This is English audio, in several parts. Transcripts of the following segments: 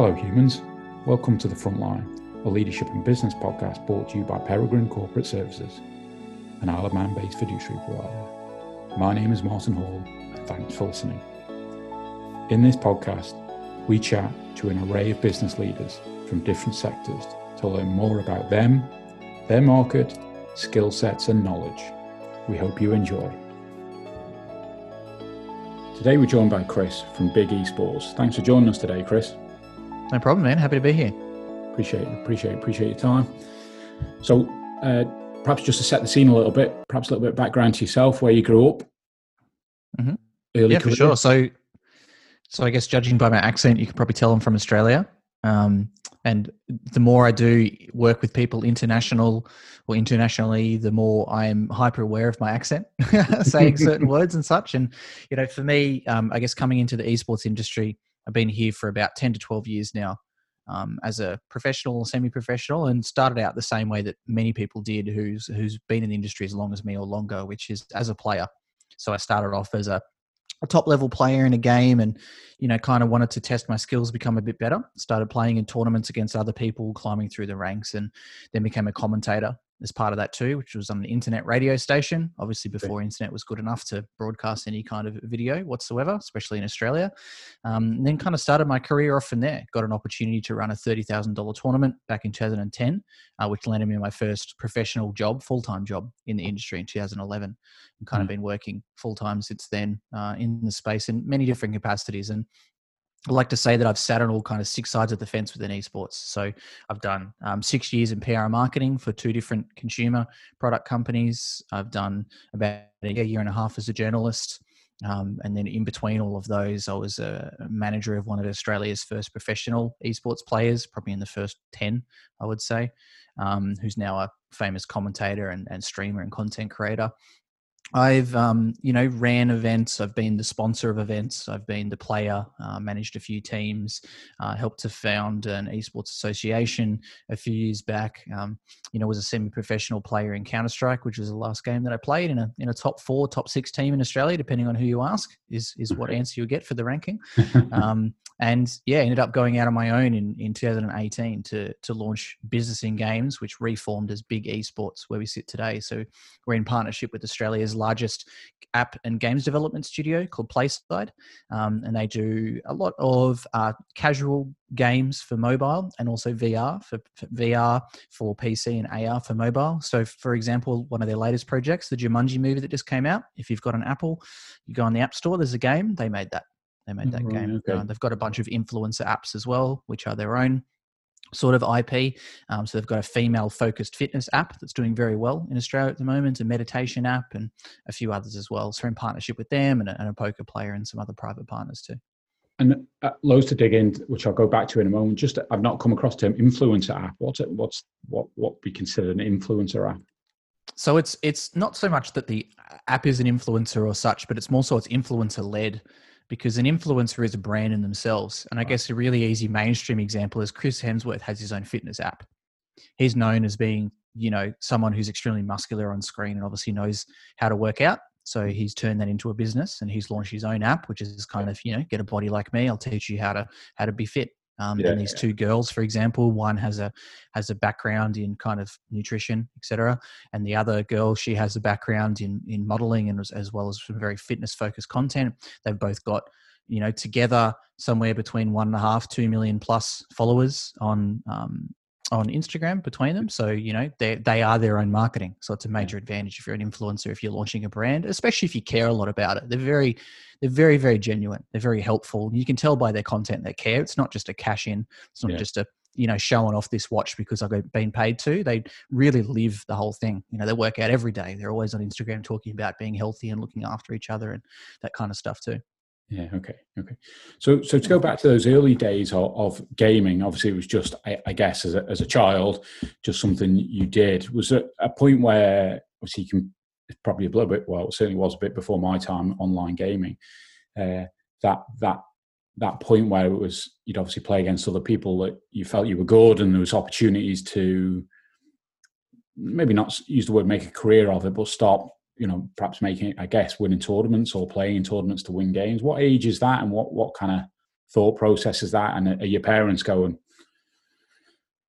Hello, humans. Welcome to The Frontline, a leadership and business podcast brought to you by Peregrine Corporate Services, an Isle of Man based fiduciary provider. My name is Martin Hall, and thanks for listening. In this podcast, we chat to an array of business leaders from different sectors to learn more about them, their market, skill sets, and knowledge. We hope you enjoy. Today, we're joined by Chris from Big Esports. Thanks for joining us today, Chris. No problem, man. Happy to be here. Appreciate it. Appreciate appreciate your time. So, uh, perhaps just to set the scene a little bit, perhaps a little bit of background to yourself, where you grew up. Mm-hmm. Early yeah, career. for sure. So, so I guess judging by my accent, you can probably tell I'm from Australia. Um, and the more I do work with people international or internationally, the more I am hyper aware of my accent, saying certain words and such. And you know, for me, um, I guess coming into the esports industry I've been here for about 10 to 12 years now um, as a professional semi-professional and started out the same way that many people did who's who's been in the industry as long as me or longer which is as a player. So i started off as a, a top level player in a game and you know kind of wanted to test my skills become a bit better. Started playing in tournaments against other people climbing through the ranks and then became a commentator as part of that too, which was on an internet radio station. Obviously, before internet was good enough to broadcast any kind of video whatsoever, especially in Australia. Um, then kind of started my career off from there. Got an opportunity to run a thirty thousand dollar tournament back in 2010, uh, which landed me my first professional job, full time job in the industry in 2011, and kind mm. of been working full time since then uh, in the space in many different capacities. And I like to say that I've sat on all kind of six sides of the fence within esports. So I've done um, six years in PR and marketing for two different consumer product companies. I've done about a year and a half as a journalist. Um, and then in between all of those, I was a manager of one of Australia's first professional esports players, probably in the first 10, I would say, um, who's now a famous commentator and, and streamer and content creator. I've um, you know ran events. I've been the sponsor of events. I've been the player, uh, managed a few teams, uh, helped to found an esports association a few years back. Um, you know, was a semi-professional player in Counter Strike, which was the last game that I played in a in a top four, top six team in Australia, depending on who you ask. Is is what answer you get for the ranking. Um, and yeah, ended up going out on my own in, in 2018 to to launch business in games, which reformed as Big Esports, where we sit today. So we're in partnership with Australia's largest app and games development studio called PlaySide, um, and they do a lot of uh, casual games for mobile and also VR for, for, VR for PC and AR for mobile. So, for example, one of their latest projects, the Jumanji movie that just came out. If you've got an Apple, you go on the App Store. There's a game. They made that. They made that right, game. Okay. Uh, they've got a bunch of influencer apps as well, which are their own sort of IP. Um, so they've got a female focused fitness app that's doing very well in Australia at the moment, a meditation app, and a few others as well. So in partnership with them and a, and a poker player and some other private partners too. And uh, loads to dig in, which I'll go back to in a moment. Just I've not come across the term influencer app. What's it? What's what? What we consider an influencer app? So it's it's not so much that the app is an influencer or such, but it's more so it's influencer led because an influencer is a brand in themselves. And I guess a really easy mainstream example is Chris Hemsworth has his own fitness app. He's known as being, you know, someone who's extremely muscular on screen and obviously knows how to work out. So he's turned that into a business and he's launched his own app, which is kind of, you know, get a body like me. I'll teach you how to how to be fit. Um, yeah, and these yeah. two girls, for example, one has a has a background in kind of nutrition, etc., and the other girl she has a background in in modeling and as, as well as some very fitness focused content. They've both got you know together somewhere between one and a half two million plus followers on um, on Instagram between them. So, you know, they they are their own marketing. So it's a major advantage if you're an influencer, if you're launching a brand, especially if you care a lot about it. They're very, they're very, very genuine. They're very helpful. You can tell by their content they care. It's not just a cash in. It's not yeah. just a, you know, showing off this watch because I've been paid to. They really live the whole thing. You know, they work out every day. They're always on Instagram talking about being healthy and looking after each other and that kind of stuff too. Yeah. Okay. Okay. So, so to go back to those early days of, of gaming, obviously it was just, I, I, guess, as a, as a child, just something you did. Was it a point where obviously you can probably a little bit, well, it certainly was a bit before my time online gaming. Uh, that that that point where it was you'd obviously play against other people that you felt you were good, and there was opportunities to maybe not use the word make a career of it, but start you know, perhaps making, I guess, winning tournaments or playing in tournaments to win games. What age is that, and what what kind of thought process is that? And are your parents going,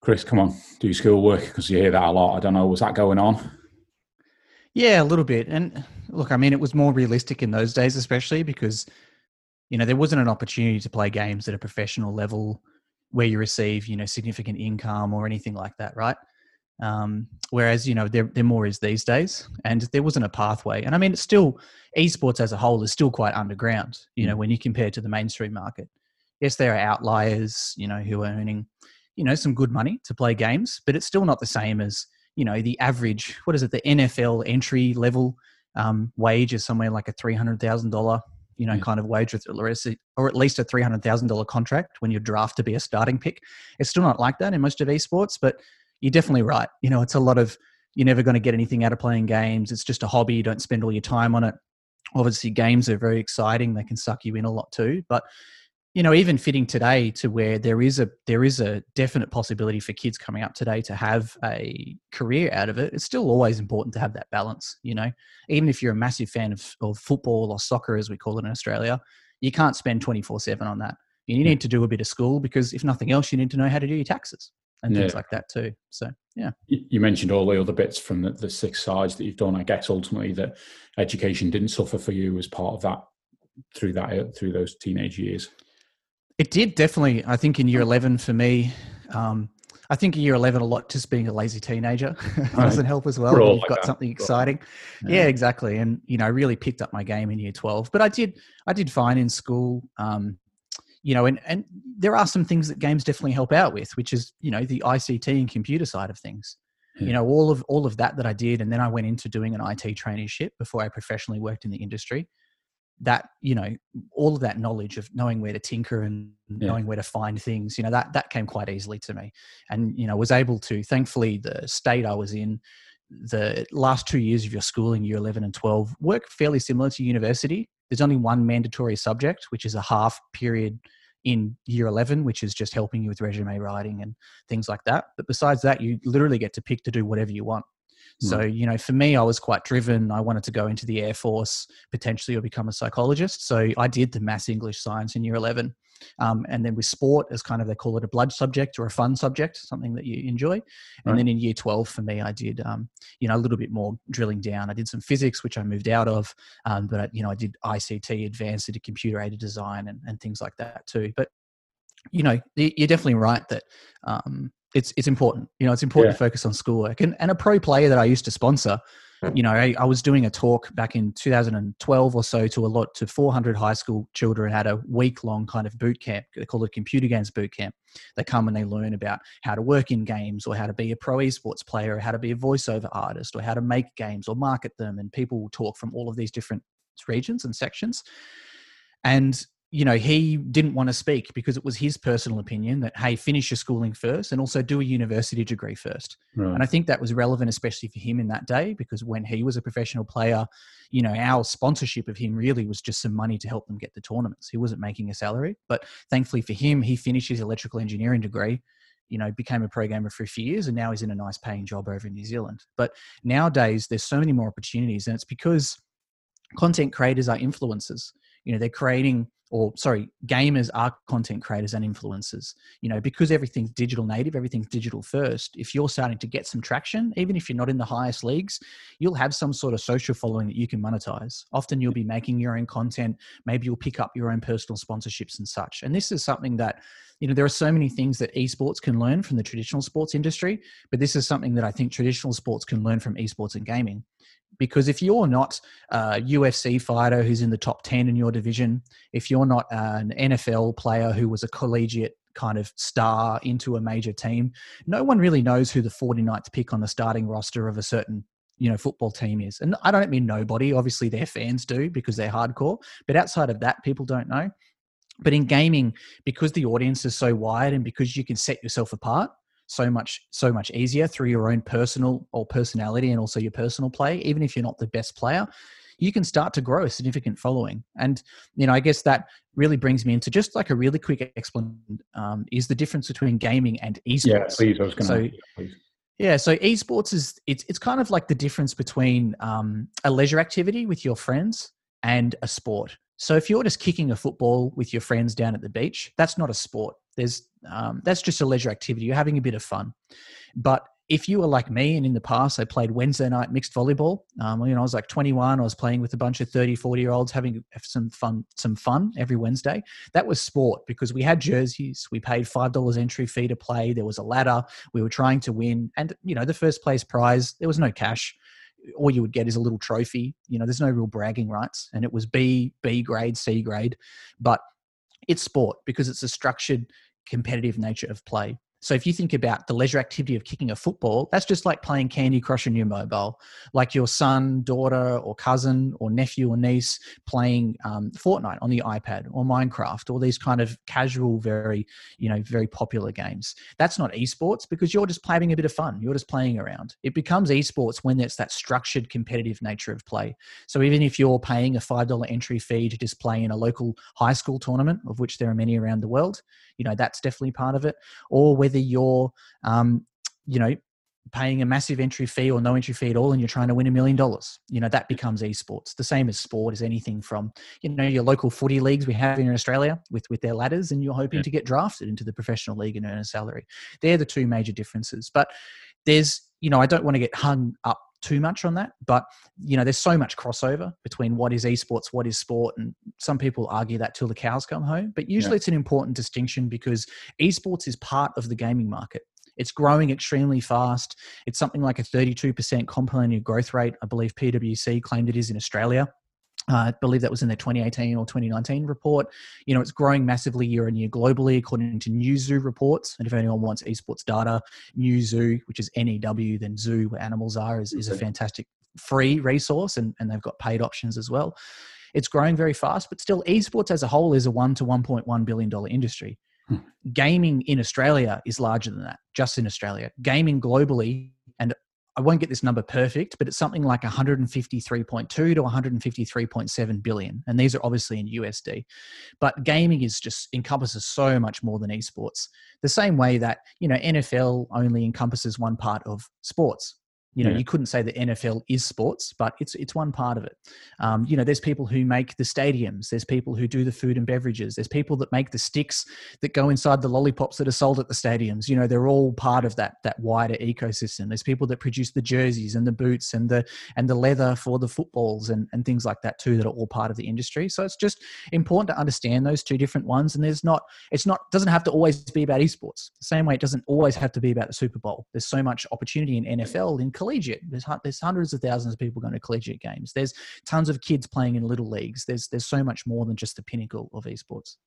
Chris, come on, do schoolwork because you hear that a lot. I don't know, was that going on? Yeah, a little bit. And look, I mean, it was more realistic in those days, especially because, you know, there wasn't an opportunity to play games at a professional level where you receive, you know, significant income or anything like that, right? Um, whereas, you know, there, there more is these days and there wasn't a pathway. And I mean, it's still, esports as a whole is still quite underground, you know, mm. when you compare to the mainstream market. Yes, there are outliers, you know, who are earning, you know, some good money to play games, but it's still not the same as, you know, the average, what is it, the NFL entry level um, wage is somewhere like a $300,000, you know, yeah. kind of wage, with or at least a $300,000 contract when you're drafted to be a starting pick. It's still not like that in most of esports, but you're definitely right. You know, it's a lot of, you're never going to get anything out of playing games. It's just a hobby. You don't spend all your time on it. Obviously, games are very exciting. They can suck you in a lot too. But you know even fitting today to where there is a there is a definite possibility for kids coming up today to have a career out of it it's still always important to have that balance you know even if you're a massive fan of, of football or soccer as we call it in australia you can't spend 24-7 on that you need to do a bit of school because if nothing else you need to know how to do your taxes and yeah. things like that too so yeah you mentioned all the other bits from the, the six sides that you've done i guess ultimately that education didn't suffer for you as part of that through that through those teenage years it did definitely. I think in year eleven for me, um, I think in year eleven a lot just being a lazy teenager doesn't help as well. You've like got that. something exciting. Yeah. yeah. exactly. And you know, I really picked up my game in year twelve. But I did, I did fine in school. Um, you know, and and there are some things that games definitely help out with, which is you know the ICT and computer side of things. Yeah. You know, all of all of that that I did, and then I went into doing an IT traineeship before I professionally worked in the industry that you know all of that knowledge of knowing where to tinker and yeah. knowing where to find things you know that that came quite easily to me and you know was able to thankfully the state i was in the last two years of your schooling year 11 and 12 work fairly similar to university there's only one mandatory subject which is a half period in year 11 which is just helping you with resume writing and things like that but besides that you literally get to pick to do whatever you want so, you know, for me, I was quite driven. I wanted to go into the Air Force potentially or become a psychologist. So I did the maths English science in year 11. Um, and then with sport as kind of they call it a blood subject or a fun subject, something that you enjoy. And right. then in year 12 for me, I did, um, you know, a little bit more drilling down. I did some physics, which I moved out of, um, but, you know, I did ICT advanced into computer aided design and, and things like that too. But, you know, you're definitely right that, um, it's it's important. You know, it's important yeah. to focus on schoolwork. And and a pro player that I used to sponsor. you know, I, I, was doing a talk back in 2012 or so to a lot to 400 high school children at a week long kind of boot camp. They call it computer games boot camp. They come and they learn about how to work in games or how to be a pro esports player or how to be a voiceover artist or how to make games or market them. And people will talk from all of these different regions and sections. And you know, he didn't want to speak because it was his personal opinion that, hey, finish your schooling first and also do a university degree first. Right. And I think that was relevant, especially for him in that day, because when he was a professional player, you know, our sponsorship of him really was just some money to help them get the tournaments. He wasn't making a salary. But thankfully for him, he finished his electrical engineering degree you know, became a programmer for a few years and now he's in a nice paying job over in New Zealand. But nowadays there's so many more opportunities and it's because content creators are influencers. You know, they're creating or sorry, gamers are content creators and influencers. You know, because everything's digital native, everything's digital first. If you're starting to get some traction, even if you're not in the highest leagues, you'll have some sort of social following that you can monetize. Often you'll be making your own content. Maybe you'll pick up your own personal sponsorships and such. And this is something that, you know, there are so many things that esports can learn from the traditional sports industry, but this is something that I think traditional sports can learn from esports and gaming because if you're not a UFC fighter who's in the top 10 in your division, if you're not an NFL player who was a collegiate kind of star into a major team, no one really knows who the 49th pick on the starting roster of a certain you know football team is. And i don't mean nobody obviously their fans do because they're hardcore but outside of that people don't know. But in gaming because the audience is so wide and because you can set yourself apart so much so much easier through your own personal or personality and also your personal play even if you're not the best player you can start to grow a significant following and you know i guess that really brings me into just like a really quick explanation um, is the difference between gaming and esports yeah please i was going to so, yeah, so esports is it's it's kind of like the difference between um, a leisure activity with your friends and a sport. So if you're just kicking a football with your friends down at the beach, that's not a sport. There's um, that's just a leisure activity. You're having a bit of fun. But if you were like me and in the past I played Wednesday night mixed volleyball, um, you know, I was like 21, I was playing with a bunch of 30, 40 year olds having some fun, some fun every Wednesday. That was sport because we had jerseys, we paid $5 entry fee to play. There was a ladder. We were trying to win. And, you know, the first place prize, there was no cash. All you would get is a little trophy. You know, there's no real bragging rights. And it was B, B grade, C grade. But it's sport because it's a structured competitive nature of play. So if you think about the leisure activity of kicking a football, that's just like playing Candy Crush on your mobile, like your son, daughter, or cousin, or nephew or niece playing um, Fortnite on the iPad or Minecraft, or these kind of casual, very you know very popular games. That's not esports because you're just playing a bit of fun. You're just playing around. It becomes esports when it's that structured, competitive nature of play. So even if you're paying a five dollar entry fee to just play in a local high school tournament, of which there are many around the world, you know that's definitely part of it. Or whether you're um, you know paying a massive entry fee or no entry fee at all and you're trying to win a million dollars you know that becomes esports the same as sport is anything from you know your local footy leagues we have in australia with with their ladders and you're hoping yeah. to get drafted into the professional league and earn a salary they're the two major differences but there's you know i don't want to get hung up too much on that but you know there's so much crossover between what is esports what is sport and some people argue that till the cows come home but usually yeah. it's an important distinction because esports is part of the gaming market. It's growing extremely fast. It's something like a 32% compounded growth rate. I believe pwc claimed it is in australia I believe that was in their 2018 or 2019 report. You know, it's growing massively year on year globally, according to Newzoo reports. And if anyone wants esports data, Newzoo, which is NEW, then Zoo, where animals are, is, is a fantastic free resource, and, and they've got paid options as well. It's growing very fast, but still, esports as a whole is a one to 1.1 billion dollar industry. Hmm. Gaming in Australia is larger than that, just in Australia. Gaming globally and I won't get this number perfect, but it's something like 153.2 to 153.7 billion. And these are obviously in USD. But gaming is just encompasses so much more than esports. The same way that, you know, NFL only encompasses one part of sports you know, yeah. you couldn't say that NFL is sports, but it's it's one part of it. Um, you know, there's people who make the stadiums. There's people who do the food and beverages. There's people that make the sticks that go inside the lollipops that are sold at the stadiums. You know, they're all part of that that wider ecosystem. There's people that produce the jerseys and the boots and the and the leather for the footballs and and things like that too. That are all part of the industry. So it's just important to understand those two different ones. And there's not it's not doesn't have to always be about esports. The same way it doesn't always have to be about the Super Bowl. There's so much opportunity in NFL in collegiate. There's there's hundreds of thousands of people going to collegiate games. There's tons of kids playing in little leagues. There's there's so much more than just the pinnacle of esports.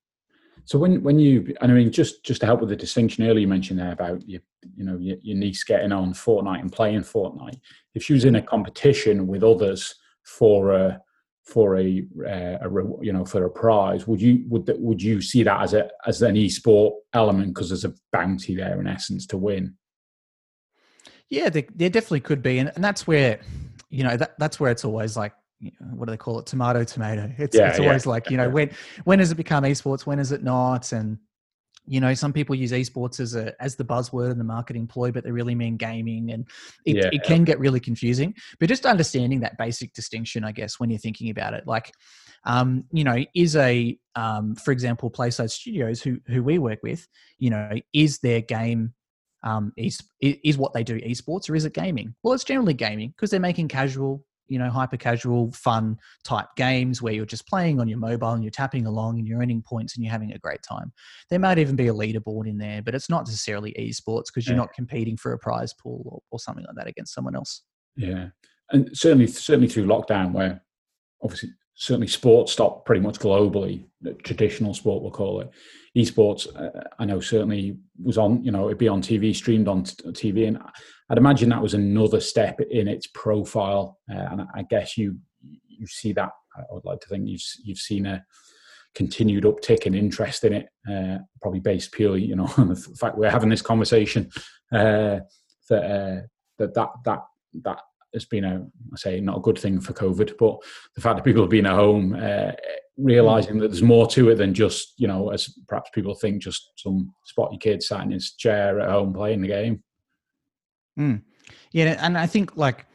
So when when you, I mean, just just to help with the distinction earlier, you mentioned there about your, you know, your, your niece getting on Fortnite and playing Fortnite. If she was in a competition with others for a for a, uh, a you know for a prize, would you would would you see that as a as an e-sport element because there's a bounty there in essence to win? Yeah, there, there definitely could be, and, and that's where you know that that's where it's always like what do they call it? Tomato tomato. It's, yeah, it's always yeah. like you know when when does it become esports? When is it not? And you know some people use esports as a as the buzzword in the marketing ploy but they really mean gaming and it, yeah. it can get really confusing. But just understanding that basic distinction i guess when you're thinking about it like um, you know is a um, for example playside studios who who we work with you know is their game um, is, is what they do esports or is it gaming? Well, it's generally gaming because they're making casual, you know, hyper casual, fun type games where you're just playing on your mobile and you're tapping along and you're earning points and you're having a great time. There might even be a leaderboard in there, but it's not necessarily esports because you're yeah. not competing for a prize pool or, or something like that against someone else. Yeah, and certainly, certainly through lockdown, where obviously certainly sports stopped pretty much globally. Traditional sport, we'll call it. Esports, uh, I know certainly was on. You know, it'd be on TV, streamed on t- TV, and I'd imagine that was another step in its profile. Uh, and I guess you you see that. I would like to think you've you've seen a continued uptick in interest in it, uh, probably based purely, you know, on the fact we're having this conversation. Uh, that uh, that that that that has been a, I say, not a good thing for COVID, but the fact that people have been at home, uh, realizing that there's more to it than just, you know, as perhaps people think, just some spotty kid sat in his chair at home playing the game. Mm. Yeah, and I think like,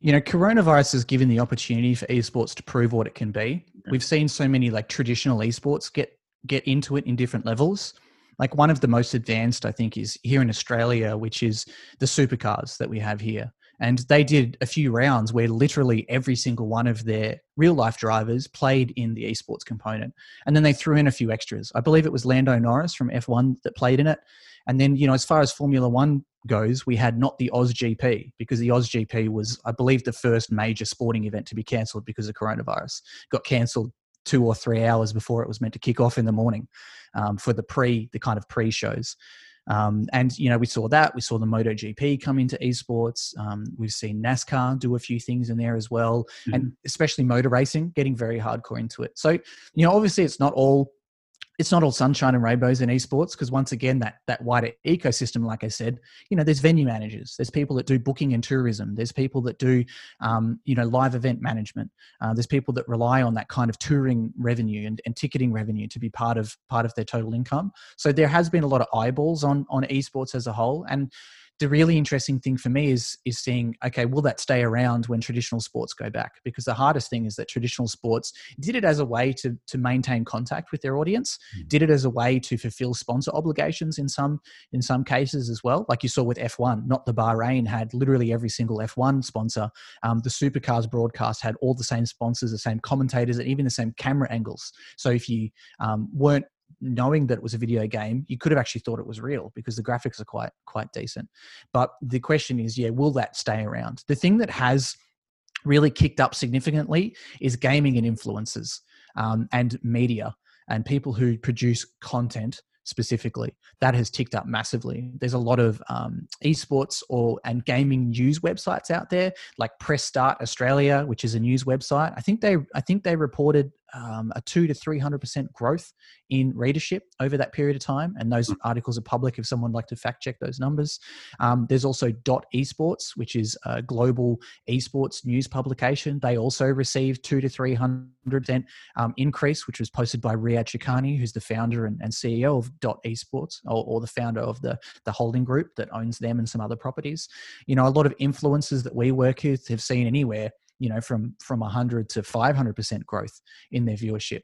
you know, coronavirus has given the opportunity for esports to prove what it can be. we've seen so many like traditional esports get get into it in different levels. Like one of the most advanced, I think, is here in Australia, which is the supercars that we have here. And they did a few rounds where literally every single one of their real life drivers played in the esports component. And then they threw in a few extras. I believe it was Lando Norris from F1 that played in it. And then, you know, as far as Formula One goes, we had not the Oz GP because the Oz GP was, I believe, the first major sporting event to be cancelled because of coronavirus. Got cancelled two or three hours before it was meant to kick off in the morning um, for the pre, the kind of pre shows. Um, and you know, we saw that. We saw the MotoGP come into esports. Um, we've seen NASCAR do a few things in there as well, mm-hmm. and especially motor racing getting very hardcore into it. So, you know, obviously, it's not all it's not all sunshine and rainbows in esports because once again that that wider ecosystem like i said you know there's venue managers there's people that do booking and tourism there's people that do um, you know live event management uh, there's people that rely on that kind of touring revenue and, and ticketing revenue to be part of part of their total income. So there has been a lot of eyeballs on on esports as a whole and the really interesting thing for me is is seeing okay will that stay around when traditional sports go back? Because the hardest thing is that traditional sports did it as a way to to maintain contact with their audience mm. did it as a way to fulfill sponsor obligations in some in some cases as well. Like you saw with F1 not the Bahrain had literally every single F1 sponsor. Um, the supercars broadcast had all the same sponsors the same commentators and even the same camera angles. So if you um, weren't knowing that it was a video game, you could have actually thought it was real because the graphics are quite quite decent. But the question is, yeah, will that stay around? The thing that has really kicked up significantly is gaming and influencers um, and media and people who produce content specifically that has ticked up massively there's a lot of um, esports or and gaming news websites out there like press start australia which is a news website i think they i think they reported um, a two to three hundred percent growth in readership over that period of time, and those mm. articles are public if someone would like to fact check those numbers. Um, there's also Dot Esports, which is a global esports news publication. They also received two to three hundred percent um, increase, which was posted by Riyad Chakhani, who's the founder and, and CEO of Dot Esports, or, or, the founder of the the holding group that owns them and some other properties. You know, a lot of influencers that we work with have seen anywhere you know from from 100 to 500% growth in their viewership.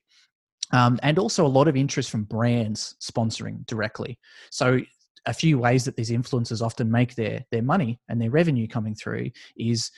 Um, and also a lot of interest from brands sponsoring directly. So a few ways that these influencers often make their their money and their revenue coming through is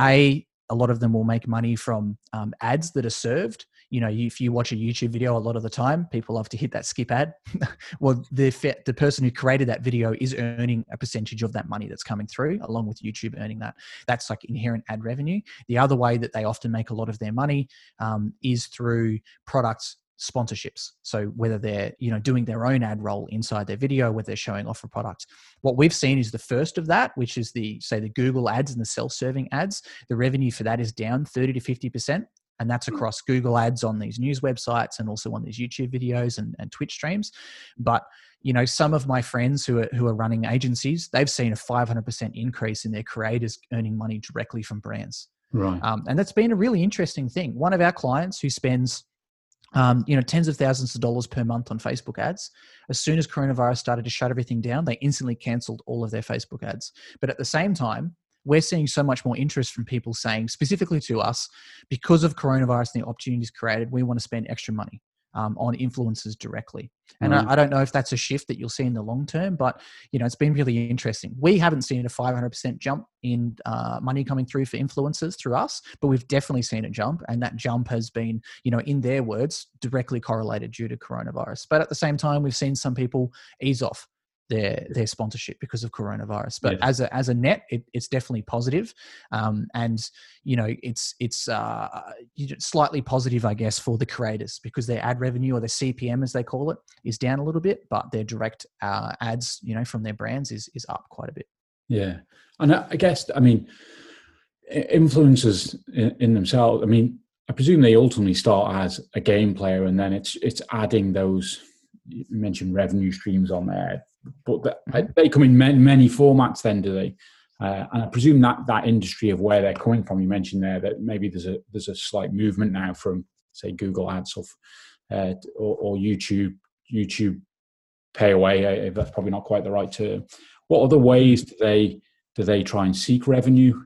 a a lot of them will make money from um, ads that are served you know if you watch a youtube video a lot of the time people love to hit that skip ad. Well the the person who created that video is earning a percentage of that money that's coming through along with youtube earning that. That's like inherent ad revenue. The other way that they often make a lot of their money um, is through products sponsorships. So whether they're you know doing their own ad roll inside their video whether they're showing off a product. What we've seen is the first of that which is the say the google ads and the self-serving ads the revenue for that is down 30 to 50 percent and that's hmm. across Google Ads on these news websites and also on these YouTube videos and, and Twitch streams. But you know, some of my friends who are who are running agencies, they've seen a 500% increase in their creators earning money directly from brands. Right. Um, and that's been a really interesting thing. One of our clients who spends um, you know, tens of thousands of dollars per month on Facebook ads. As soon as coronavirus started to shut everything down, they instantly cancelled all of their Facebook ads. But at the same time, we're seeing so much more interest from people saying, specifically to us, because of coronavirus and the opportunities created, we want to spend extra money um, on influencers directly. And mm-hmm. I, I, don't know if that's a shift that you'll see in the long term, but you know, it's been really interesting. We haven't seen a 500% jump in uh, money coming through for influencers through us, but we've definitely seen a jump, and that jump has been, you know, in their words, directly correlated due to coronavirus. But at the same time, we've seen some people ease off their their sponsorship because of coronavirus. But yeah. as a as a net, it, it's definitely positive, um, and you know it's it's uh, slightly positive, I guess, for the creators because their ad revenue or their CPM as they call it is down a little bit, but their direct uh, ads, you know, from their brands is is up quite a bit. Yeah, and I guess I mean influencers in, in themselves. I mean, I presume they ultimately start as a game player, and then it's it's adding those you mentioned revenue streams on there but mm-hmm. they come in many, many formats. Then do they? Uh, and I presume that that industry of where they're coming from, you mentioned there that maybe there's a there's a slight movement now from say Google Ads or uh, or, or, YouTube YouTube pay away. Uh, that's probably not quite the right term. What other ways do they do they try and seek revenue,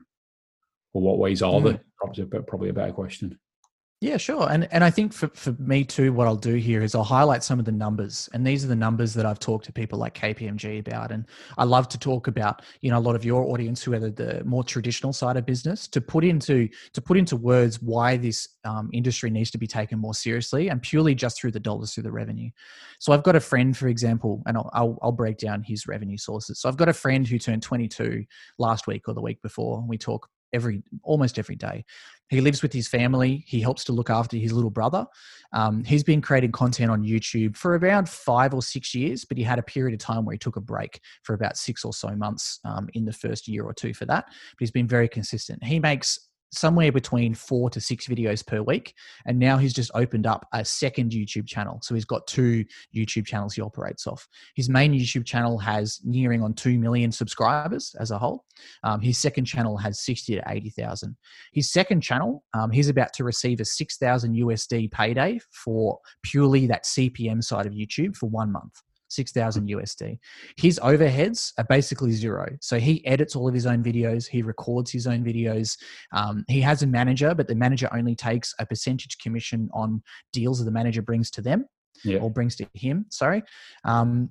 or what ways are mm. there? Probably, probably a better question. Yeah, sure. And and I think for, for me too, what I'll do here is I'll highlight some of the numbers. And these are the numbers that I've talked to people like KPMG about. And I love to talk about, you know, a lot of your audience who are the, more traditional side of business to put into to put into words why this um, industry needs to be taken more seriously and purely just through the dollars through the revenue. So I've got a friend, for example, and I'll, I'll, I'll break down his revenue sources. So I've got a friend who turned 22 last week or the week before. And we talk every almost every day. He lives with his family. He helps to look after his little brother. Um, he's been creating content on YouTube for around five or six years, but he had a period of time where he took a break for about six or so months um, in the first year or two for that. But he's been very consistent. He makes somewhere between four to six videos per week. And now he's just opened up a second YouTube channel. So he's got two YouTube channels he operates off. His main YouTube channel has nearing on 2 million subscribers as a whole. Um, his second channel has 60 to 80,000. His second channel, um, he's about to receive a 6,000 USD payday for purely that CPM side of YouTube for one month. 6000 USD. His overheads are basically zero. So he edits all of his own videos, he records his own videos. Um, he has a manager, but the manager only takes a percentage commission on deals that the manager brings to them yeah. or brings to him. Sorry. Um,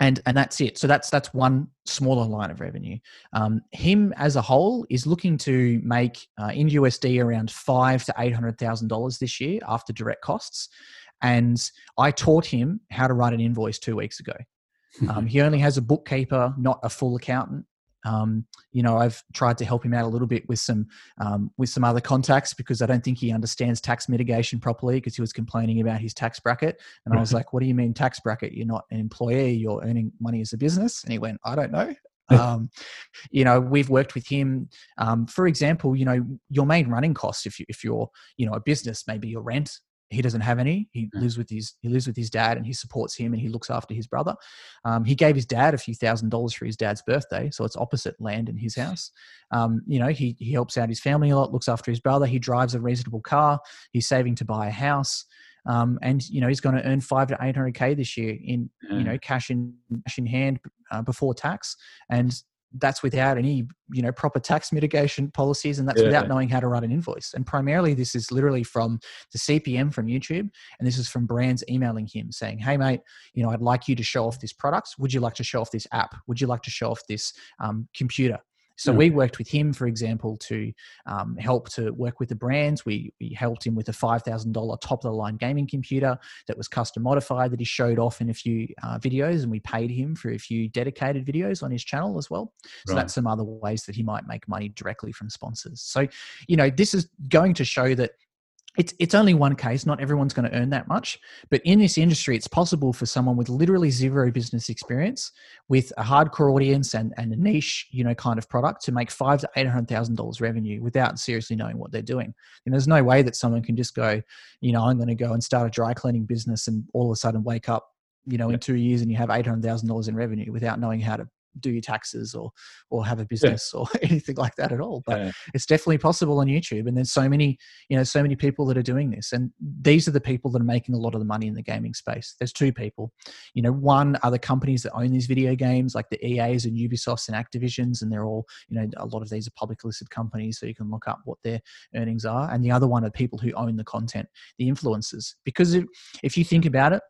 and and that's it. So that's that's one smaller line of revenue. Um, him as a whole is looking to make uh, in USD around five to eight hundred thousand dollars this year after direct costs, and I taught him how to write an invoice two weeks ago. Um, he only has a bookkeeper, not a full accountant. Um, you know, I've tried to help him out a little bit with some um, with some other contacts because I don't think he understands tax mitigation properly because he was complaining about his tax bracket, and I was like, "What do you mean tax bracket? You're not an employee. You're earning money as a business." And he went, "I don't know." um, you know, we've worked with him. Um, for example, you know, your main running costs if you if you're you know a business, maybe your rent, he doesn't have any. He lives with his he lives with his dad, and he supports him, and he looks after his brother. Um, he gave his dad a few thousand dollars for his dad's birthday, so it's opposite land in his house. Um, you know, he he helps out his family a lot, looks after his brother. He drives a reasonable car. He's saving to buy a house. Um, and you know he's going to earn five to eight hundred k this year in you know cash in cash in hand uh, before tax, and that's without any you know proper tax mitigation policies and that's yeah. without knowing how to write an invoice. And primarily this is literally from the cpm from youtube and this is from brands emailing him saying hey mate you know i'd like you to show off this product. Would you like to show off this app? Would you like to show off this um, computer so we worked with him, for example, to um, help to work with the brands. We, we helped him with a $5,000 top of the line gaming computer that was custom modified that he showed off in a few uh, videos, and we paid him for a few dedicated videos on his channel as well. So right. that's some other ways that he might make money directly from sponsors. So, you know, this is going to show that it's it's only one case. Not everyone's going to earn that much but in this industry it's possible for someone with literally zero business experience with a hardcore audience and, and a niche you know kind of product to make five to eight hundred thousand dollars revenue without seriously knowing what they're doing. And there's no way that someone can just go you know i'm going to go and start a dry cleaning business and all of a sudden wake up you know in two years and you have eight hundred thousand dollars in revenue without knowing how to do your taxes or or have a business yeah. or anything like that at all but yeah. it's definitely possible on youtube and there's so many you know so many people that are doing this and these are the people that are making a lot of the money in the gaming space there's two people you know one are the companies that own these video games like the eas and ubisofts and activisions and they're all you know a lot of these are public listed companies so you can look up what their earnings are and the other one are people who own the content the influencers because if, if you think about it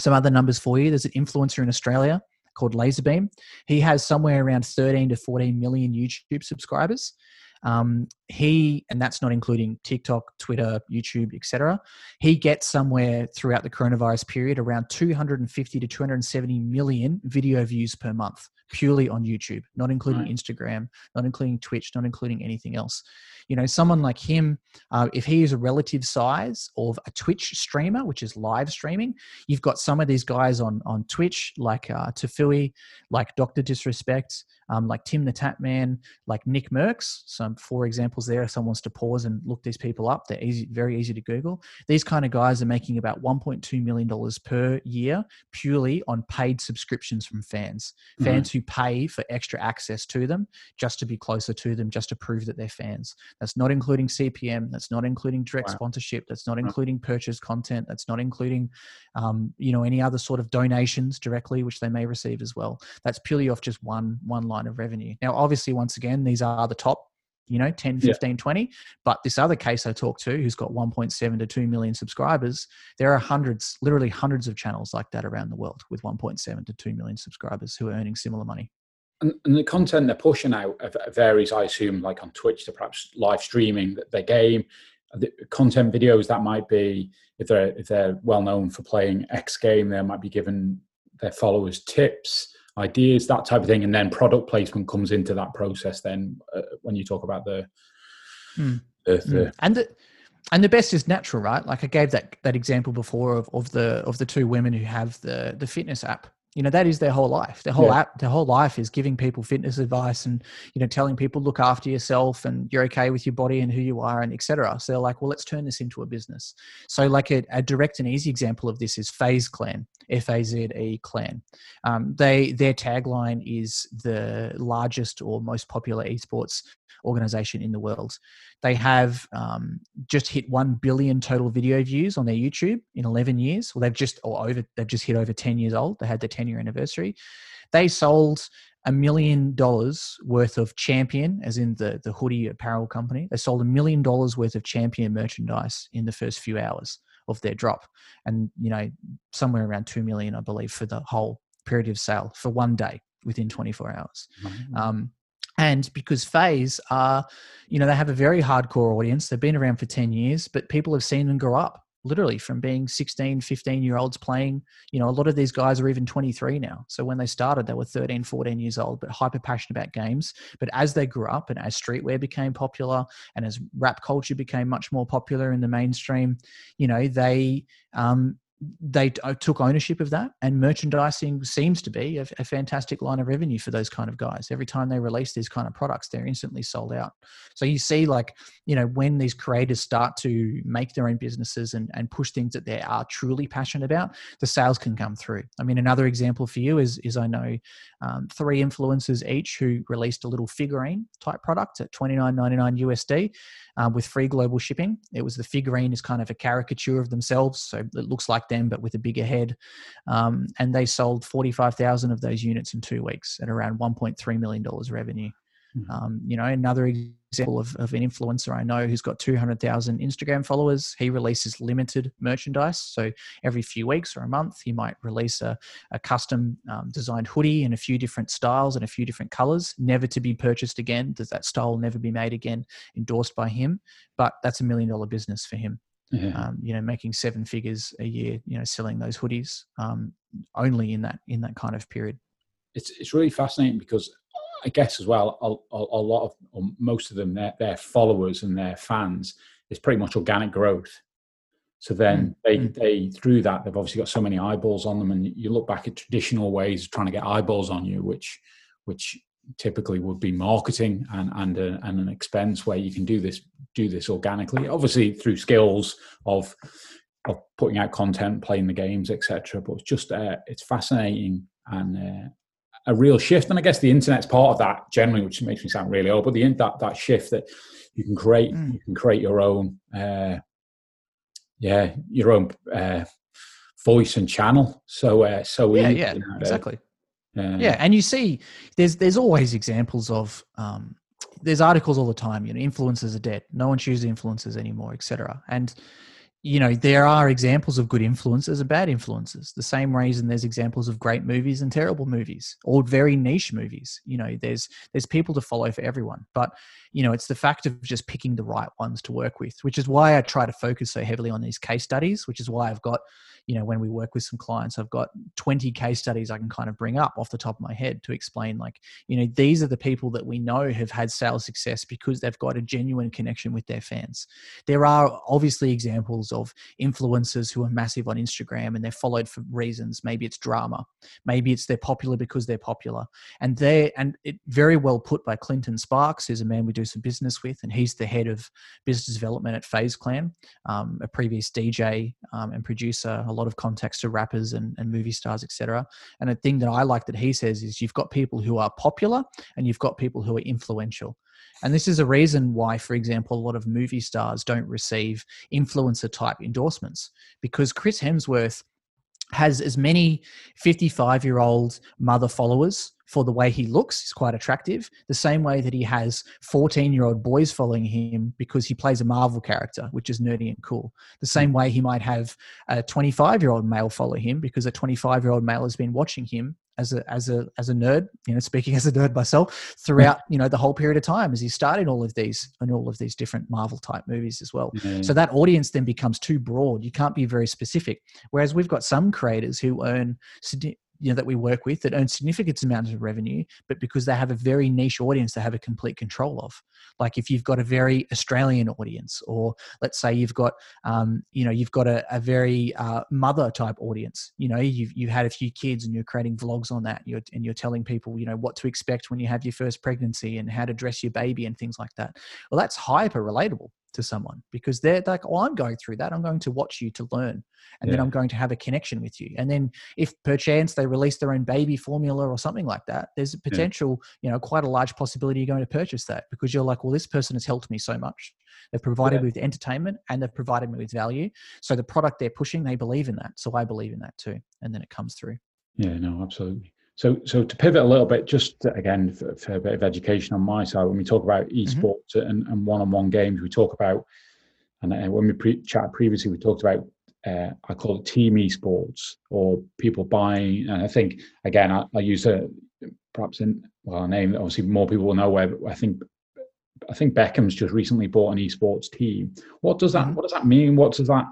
some other numbers for you there's an influencer in australia called Lazarbeam. He has somewhere around 13 to 14 million YouTube subscribers. Um, he and that's not including TikTok, Twitter, YouTube, etc. He gets somewhere throughout the coronavirus period around 250 to 270 million video views per month purely on YouTube, not including right. Instagram, not including Twitch, not including anything else. You know, someone like him, uh, if he is a relative size of a Twitch streamer, which is live streaming, you've got some of these guys on on Twitch like uh, Tfue, like Doctor Disrespect, um, like Tim the Tatman, like Nick Mercs. Some four examples there. If someone wants to pause and look these people up, they're easy, very easy to Google. These kind of guys are making about 1.2 million dollars per year purely on paid subscriptions from fans, mm-hmm. fans who pay for extra access to them just to be closer to them, just to prove that they're fans. That's not including CPM. That's not including direct wow. sponsorship. That's not including purchase content. That's not including, um, you know, any other sort of donations directly, which they may receive as well. That's purely off just one one line of revenue. Now, obviously, once again, these are the top you know 10 15 yeah. 20 but this other case i talked to who's got 1.7 to 2 million subscribers there are hundreds literally hundreds of channels like that around the world with 1.7 to 2 million subscribers who are earning similar money. And, and the content they're pushing out varies i assume like on twitch to perhaps live streaming their game. The content videos that might be if they're if they're well known for playing x game they might be given their followers tips ideas, that type of thing, and then product placement comes into that process. Then uh, when you talk about the, mm. the, the mm. and the and the best is natural, right? Like I gave that that example before of, of the of the two women who have the the fitness app you know that is their whole life. Their whole yeah. app their whole life is giving people fitness advice and you know telling people look after yourself and you're okay with your body and who you are and etc so they're like well let's turn this into a business. So like a, a direct and easy example of this is FaZe Clan f-a-z-e clan. Um, they their tagline is the largest or most popular esports organization in the world they have um, just hit 1 billion total video views on their YouTube in 11 years. Well, they've just, or over, they've just hit over 10 years old. They had their 10 year anniversary. They sold a million dollars worth of champion, as in the, the hoodie apparel company. They sold a million dollars worth of champion merchandise in the first few hours of their drop. And, you know, somewhere around 2 million, I believe, for the whole period of sale for one day within 24 hours. Mm-hmm. Um, and because FaZe are, you know, they have a very hardcore audience. They've been around for 10 years, but people have seen them grow up literally from being 16, 15 year olds playing. You know, a lot of these guys are even 23 now. So when they started, they were 13, 14 years old, but hyper passionate about games. But as they grew up and as streetwear became popular and as rap culture became much more popular in the mainstream, you know, they, um, they uh, took ownership of that and merchandising seems to be a, a, fantastic line of revenue for those kind of guys. Every time they release these kind of products they're instantly sold out. So you see like you know when these creators start to make their own businesses and, and push things that they are truly passionate about the sales can come through. I mean another example for you is is i know um, three influencers each who released a little figurine type product at 29.99 usd um, with free global shipping. It was the figurine is kind of a caricature of themselves, so it looks like them but with a bigger head. Um, and they sold 45,000 of those units in two weeks at around 1.3 million dollars revenue. Mm-hmm. Um, you know, another example of, of an influencer I know who's got 200,000 Instagram followers. He releases limited merchandise. So every few weeks or a month, he might release a, a custom um, designed hoodie in a few different styles and a few different colors, never to be purchased again. Does that style never be made again, endorsed by him? But that's a million dollar business for him. Um, you know, making seven figures a year, you know, selling those hoodies um, only in that in that kind of period. It's it's really fascinating because I guess as well, a, a, a lot of, or most of them, their, their followers and their fans is pretty much organic growth. So then mm. they, mm. they, through that, they've obviously got so many eyeballs on them. And you look back at traditional ways of trying to get eyeballs on you, which, which typically would be marketing and, and, a, and an expense where you can do this, do this organically, obviously through skills of, of putting out content, playing the games, etc. But it's just, uh, it's fascinating and, uh, a real shift. And I guess the internet's part of that generally, which makes me sound really old, but the that that shift that you can create, mm. you can create your own, uh, yeah, your own uh, voice and channel. So, uh, so yeah, yeah, you know, exactly. Yeah, and you see, there's there's always examples of. Um, there's articles all the time, you know, influencers are dead. No one chooses influencers anymore, etc. And you know there are examples of good influencers and bad influences the same reason there's examples of great movies and terrible movies or very niche movies you know there's there's people to follow for everyone but you know it's the fact of just picking the right ones to work with which is why i try to focus so heavily on these case studies which is why i've got you know when we work with some clients i've got 20 case studies i can kind of bring up off the top of my head to explain like you know these are the people that we know have had sales success because they've got a genuine connection with their fans. There are obviously examples of influencers who are massive on instagram and they're followed for reasons. Maybe it's drama. Maybe it's they're popular because they're popular. And they and it very well put by clinton sparks who's a man we do some business with and he's the head of business development at FaZe Clan um, a previous dj um, and producer lot of context to rappers and, and movie stars, etc. And a thing that I like that he says is you've got people who are popular and you've got people who are influential. And this is a reason why, for example, a lot of movie stars don't receive influencer type endorsements because Chris Hemsworth has as many 55 year old mother followers for the way he looks is quite attractive the same way that he has 14 year old boys following him because he plays a marvel character which is nerdy and cool. The hmm. same way he might have a 25 year old male follow him because a 25 year old male has been watching him as a as a as a nerd, you know, speaking as a nerd myself, throughout you know the whole period of time as he started all of these and all of these different Marvel type movies as well. Mm-hmm. So that audience then becomes too broad. You can't be very specific. Whereas we've got some creators who earn you know that we work with that earn significant amounts of revenue but because they have a very niche audience they have a complete control of. Like if you've got a very australian audience or let's say you've got um, you know you've got a, a very uh, mother type audience you know you've, you've had a few kids and you're creating vlogs on that you're, and you're telling people you know what to expect when you have your first pregnancy and how to dress your baby and things like that. Well that's hyper relatable to someone because they're like, oh, I'm going through that. I'm going to watch you to learn. And yeah. then I'm going to have a connection with you. And then if perchance they release their own baby formula or something like that, there's a potential, yeah. you know, quite a large possibility you're going to purchase that because you're like, well, this person has helped me so much. They've provided yeah. me with entertainment and they've provided me with value. So the product they're pushing, they believe in that. So I believe in that too. And then it comes through. Yeah, no, absolutely. So, so to pivot a little bit, just again for, for, a bit of education on my side, when we talk about mm-hmm. esports mm-hmm. and, and, one-on-one games, we talk about, and uh, when we pre- chatted previously, we talked about, uh, I call it team esports or people buying. And I think again, I, I use a perhaps in well, a name that obviously more people will know. Where I think, I think Beckham's just recently bought an esports team. What does that? Mm-hmm. What does that mean? What does that?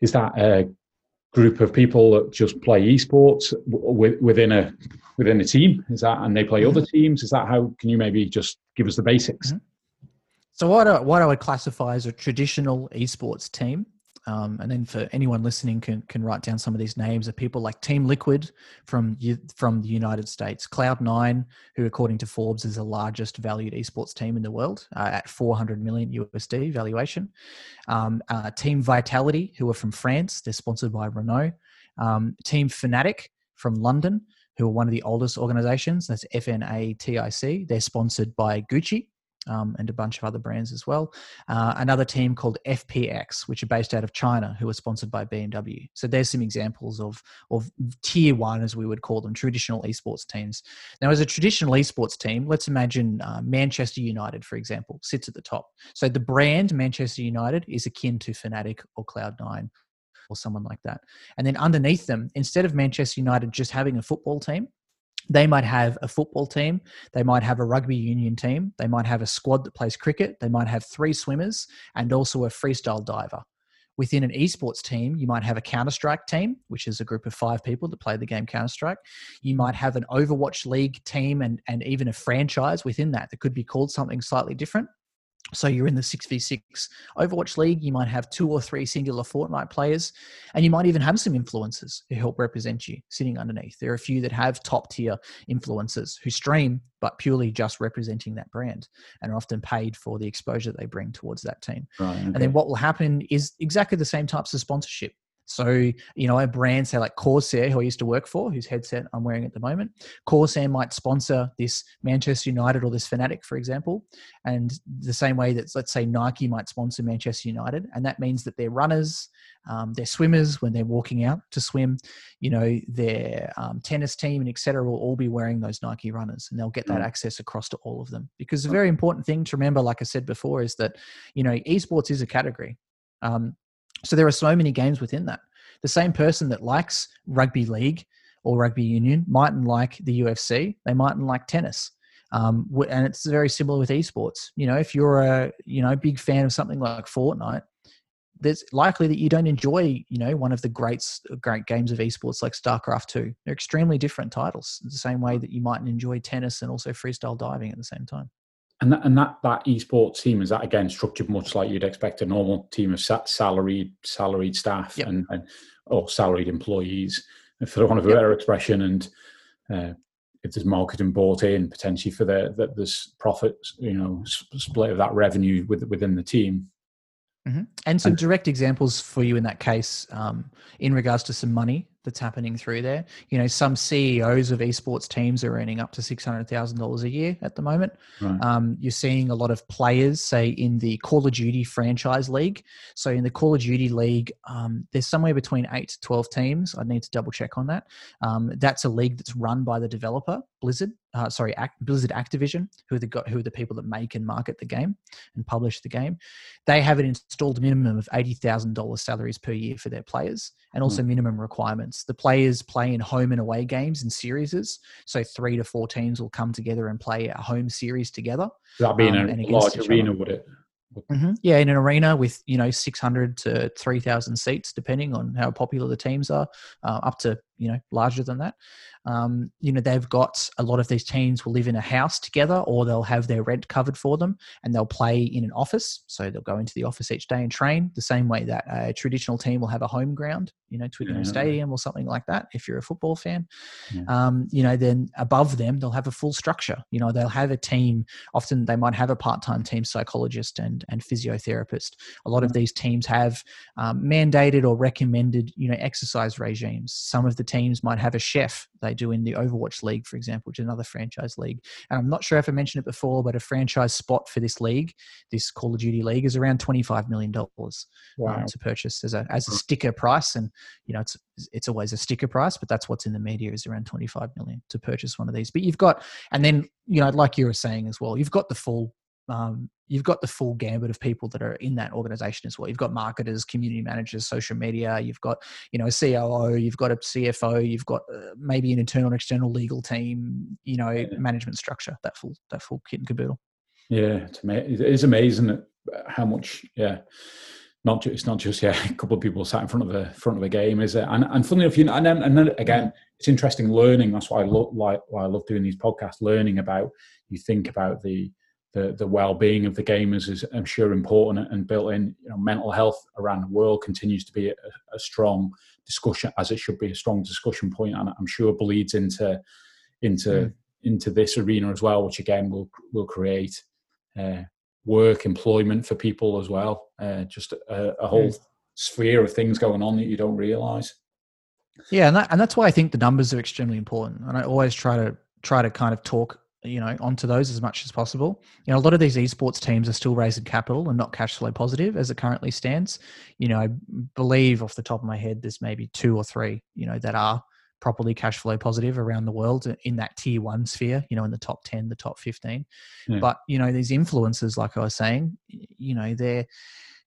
Is that a group of people that just play esports within a within a team? Is that and they play mm-hmm. other teams? Is that how? Can you maybe just give us the basics? Mm-hmm. So what I, what I would classify as a traditional esports team um, and then for anyone listening can can write down some of these names of people like Team Liquid from from the United States, Cloud Nine, who according to Forbes is the largest valued esports team in the world uh, at 400 million USD valuation. Um, uh, Team Vitality, who are from France, they're sponsored by Renault. Um, Team Fnatic from London, who are one of the oldest organizations. That's FNATIC. They're sponsored by Gucci um, and a bunch of other brands as well. Uh, another team called FPX, which are based out of China, who are sponsored by BMW. So there's some examples of of tier one, as we would call them, traditional esports teams. Now, as a traditional esports team, let's imagine uh, Manchester United, for example, sits at the top. So the brand Manchester United is akin to Fnatic or Cloud9 or someone like that. And then underneath them, instead of Manchester United just having a football team, they might have a football team, they might have a rugby union team, they might have a squad that plays cricket, they might have three swimmers and also a freestyle diver. Within an esports team, you might have a Counter Strike team, which is a group of five people that play the game Counter Strike. You might have an Overwatch League team and, and even a franchise within that that could be called something slightly different. So you're in the 6v6 Overwatch League, you might have two or three singular Fortnite players, and you might even have some influencers who help represent you sitting underneath. There are a few that have top tier influencers who stream, but purely just representing that brand and are often paid for the exposure they bring towards that team. Right, okay. And then what will happen is exactly the same types of sponsorship. So, you know, a brand, say like Corsair, who I used to work for, whose headset I'm wearing at the moment, Corsair might sponsor this Manchester United or this Fnatic, for example. And the same way that, let's say, Nike might sponsor Manchester United. And that means that their runners, um, their swimmers, when they're walking out to swim, you know, their um, tennis team and etc. will all be wearing those Nike runners and they'll get that mm. access across to all of them. Because a very important thing to remember, like I said before, is that, you know, esports is a category. Um, so there are so many games within that. The same person that likes rugby league or rugby union mightn't like the UFC. They mightn't like tennis. Um, and it's very similar with esports. You know, if you're a you know big fan of something like Fortnite, there's likely that you don't enjoy you know one of the great great games of esports like StarCraft 2. They're extremely different titles. The same way that you mightn't enjoy tennis and also freestyle diving at the same time. And that, and that that esports team is that again structured much like you'd expect a normal team of salaried salaried staff yep. and, and or salaried employees, for want of a yep. better expression. And uh, if there's marketing bought in potentially for the that there's profits, you know, split of that revenue with, within the team. Mm-hmm. And some and, direct examples for you in that case, um, in regards to some money that's happening through there. You know, some CEOs of esports teams are earning up to six hundred thousand dollars a year at the moment. Right. Um, you're seeing a lot of players, say in the Call of Duty franchise league. So in the Call of Duty league, um, there's somewhere between eight to twelve teams. I need to double check on that. Um, that's a league that's run by the developer Blizzard uh, sorry, Act, Blizzard Activision, who are the who are the people that make and market the game and publish the game, they have an installed minimum of eighty thousand dollars salaries per year for their players, and also mm. minimum requirements. The players play in home and away games and series, so three to four teams will come together and play a home series together. That being um, a large arena, would it? Mm-hmm. Yeah, in an arena with you know 600 to 3,000 seats, depending on how popular the teams are, uh, up to you know larger than that. Um, you know they've got a lot of these teams will live in a house together, or they'll have their rent covered for them, and they'll play in an office. So they'll go into the office each day and train the same way that a traditional team will have a home ground, you know, Twickenham yeah. Stadium or something like that. If you're a football fan, yeah. um, you know, then above them they'll have a full structure. You know, they'll have a team. Often they might have a part-time team psychologist and and physiotherapist. A lot of these teams have um, mandated or recommended, you know, exercise regimes. Some of the teams might have a chef they do in the Overwatch League, for example, which is another franchise league. And I'm not sure if I mentioned it before, but a franchise spot for this league, this Call of Duty league, is around $25 million um, wow. um, to purchase as a, as a sticker price. And, you know, it's, it's always a sticker price, but that's what's in the media is around 25 million to purchase one of these. But you've got, and then, you know, like you were saying as well, you've got the full um, you've got the full gambit of people that are in that organization as well. You've got marketers, community managers, social media. You've got you know a COO. You've got a CFO. You've got uh, maybe an internal and external legal team. You know, yeah. management structure. That full that full kit and caboodle. Yeah, it's ama- it is amazing how much. Yeah. Not just, it's not just yeah a couple of people sat in front of a front of a game is it and and funnily enough you know, and then and then again it's interesting learning that's why I love like why I love doing these podcasts learning about you think about the the the well-being of the gamers is I'm sure important and built in. You know, mental health around the world continues to be a, a, strong discussion, as it should be a strong discussion point, and I'm sure bleeds into into mm. into this arena as well, which again will will create uh, work employment for people as well. Uh, just a, a whole mm. sphere of things going on that you don't realize. Yeah, and that, and that's why I think the numbers are extremely important, and I always try to try to kind of talk you know onto those as much as possible. You know, a lot of these esports teams are still raising capital and not cash flow positive as it currently stands. You know, I believe off the top of my head, there's maybe two or three, you know, that are properly cash flow positive around the world in that tier one sphere, you know, in the top 10, the top 15. Yeah. But, you know, these influencers, like I was saying, you know, they're,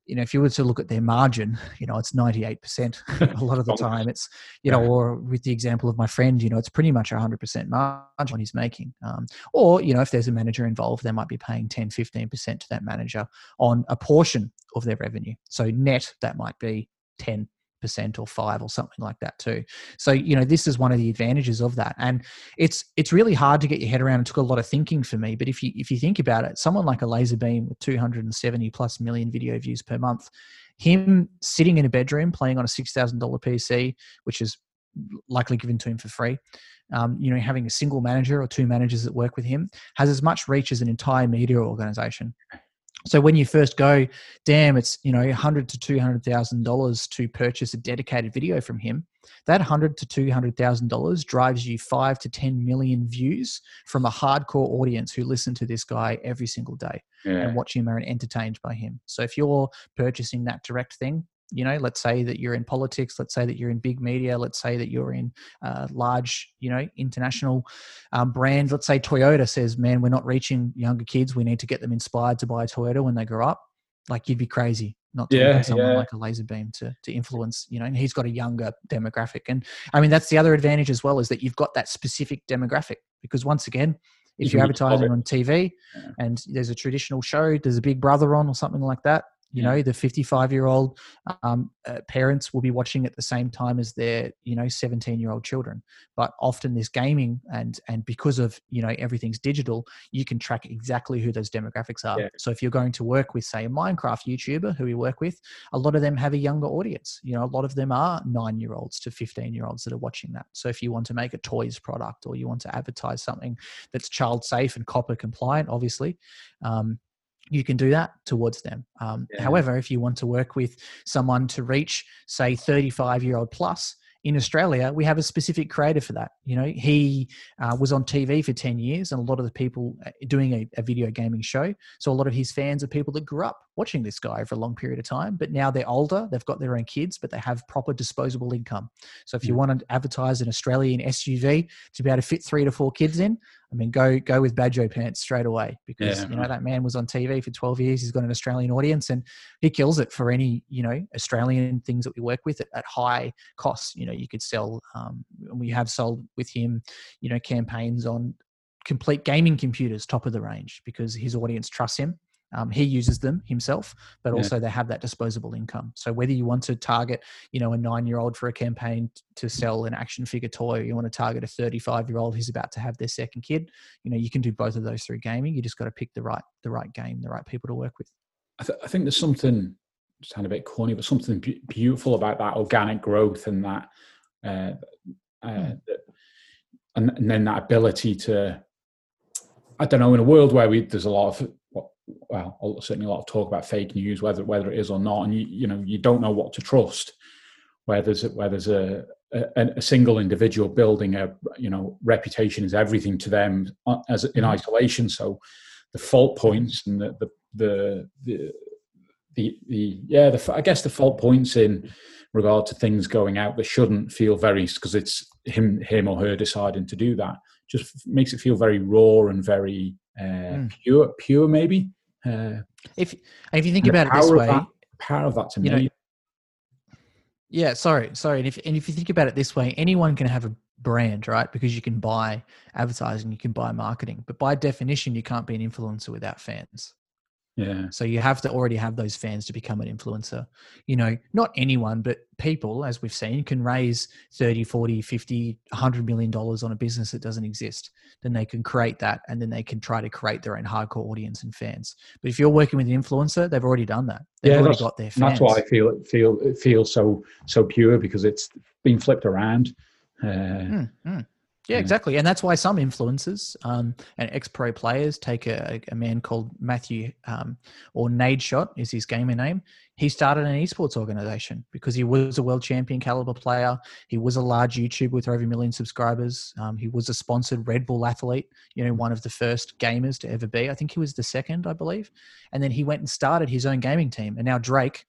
you know, if you were to look at their margin, you know, it's 98% a lot of the time. It's, you know, or with the example of my friend, you know, it's pretty much 100% margin he's making. Um, or, you know, if there's a manager involved, they might be paying 10, 15% to that manager on a portion of their revenue. So net, that might be 10, percent or five or something like that too. So you know this is one of the advantages of that. And it's it's really hard to get your head around. It took a lot of thinking for me but if you if you think about it someone like a Lazarbeam with 270 plus million video views per month him sitting in a bedroom playing on a $6000 pc which is likely given to him for free um, you know having a single manager or two managers that work with him has as much reach as an entire media organization so when you first go, damn, it's you know, a hundred to two hundred thousand dollars to purchase a dedicated video from him. That hundred to two hundred thousand dollars drives you five to ten million views from a hardcore audience who listen to this guy every single day yeah. and watch him and entertained by him. So if you're purchasing that direct thing, you know let's say that you're in politics let's say that you're in big media let's say that you're in uh, large you know international um, brands. Let's say toyota says man we're not reaching younger kids. We need to get them inspired to buy a toyota when they grow up. Like you'd be crazy not to yeah, someone yeah. like a Lazarbeam to, to influence you know and he's got a younger demographic. And i mean that's the other advantage as well is that you've got that specific demographic because once again if you're advertising on tv yeah. and there's a traditional show there's a big brother on or something like that you know the 55 year old um, uh, parents will be watching at the same time as their you know 17 year old children. But often this gaming and and because of you know everything's digital you can track exactly who those demographics are. Yeah. so if you're going to work with say a minecraft youtuber who we work with a lot of them have a younger audience. You know a lot of them are nine year olds to 15 year olds that are watching that. So if you want to make a toys product or you want to advertise something that's child safe and COPPA compliant obviously um, you can do that towards them. Um, yeah. However, if you want to work with someone to reach, say, 35 year old plus in Australia, we have a specific creator for that. You know, he uh, was on TV for 10 years, and a lot of the people uh, doing a, a, video gaming show. So a lot of his fans are people that grew up watching this guy for a long period of time, but now they're older, they've got their own kids, but they have proper disposable income. So if you mm. want to advertise an Australian SUV to be able to fit three to four kids in, I mean, go go with Bajopants straight away because yeah, you know that man was on TV for 12 years. He's got an Australian audience, and he kills it for any you know Australian things that we work with at, at high costs. You know, you could sell. Um, we have sold with him, you know, campaigns on complete gaming computers, top of the range, because his audience trusts him um, he uses them himself, but yeah. also they have that disposable income. So whether you want to target, you know, a nine-year-old for a campaign to sell an action figure toy, or you want to target a 35-year-old who's about to have their second kid, you know, you can do both of those through gaming. You just got to pick the right the right game, the right people to work with. I, th- I think there's something sound a bit corny, but something be- beautiful about that organic growth and that, uh, uh, mm. and, and then that ability to I don't know, in a world where we, there's a lot of well, certainly a lot of talk about fake news, whether whether it is or not, and you you know you don't know what to trust. Where there's a, where there's a, a, a single individual building a you know reputation is everything to them uh, as in mm-hmm. isolation. So the fault points and the the the the, the, the yeah the, I guess the fault points in regard to things going out that shouldn't feel very because it's him him or her deciding to do that just makes it feel very raw and very uh, mm. pure pure maybe uh, if if you think about it this way, that, power of that to me. Know, yeah, sorry, sorry. And if and if you think about it this way, anyone can have a brand, right? Because you can buy advertising, you can buy marketing, but by definition, you can't be an influencer without fans. Yeah. So you have to already have those fans to become an influencer. You know, not anyone, but people, as we've seen, can raise 30, 40, 50, 100 million dollars on a business that doesn't exist. Then they can create that and then they can try to create their own hardcore audience and fans. But if you're working with an influencer, they've already done that. They've yeah, already got their fans. That's why I feel it feel it feels so so pure because it's been flipped around. Uh, mm, mm. Yeah, exactly. And that's why some influencers um, and ex pro players take a, a, man called Matthew um, or Nadeshot is his gamer name. He started an esports organization because he was a world champion caliber player. He was a large YouTuber with over a million subscribers. Um, he was a sponsored Red Bull athlete, you know, one of the first gamers to ever be. I think he was the second, I believe. And then he went and started his own gaming team. And now Drake,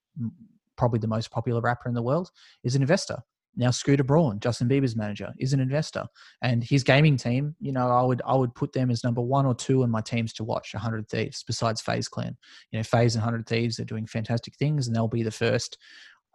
probably the most popular rapper in the world, is an investor now Scooter Braun, Justin Bieber's manager, is an investor, and his gaming team. You know, I would I would put them as number one or two in my teams to watch. Hundred Thieves, besides FaZe Clan. You know, Phase and Hundred Thieves are doing fantastic things, and they'll be the first.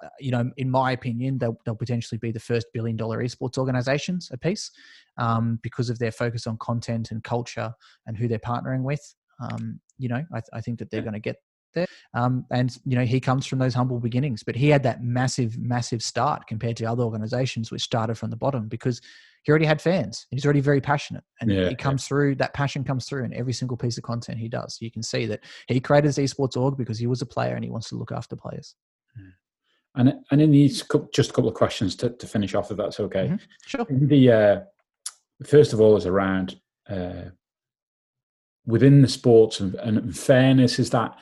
Uh, you know, in my opinion, they'll, they'll potentially be the first billion dollar esports organizations a piece um, because of their focus on content and culture and who they're partnering with. Um, you know, I, I think that they're going to get there. Um, and you know, he comes from those humble beginnings, but he had that massive, massive start compared to other organizations which started from the bottom because he already had fans. He's already very passionate, and yeah, he comes yeah. through. That passion comes through in every single piece of content he does. You can see that he created his esports org because he was a player and he wants to look after players. And and in these just a couple of questions to, to finish off, if that's okay. Mm-hmm. Sure. The uh, first of all is around uh, within the sports and, and fairness. Is that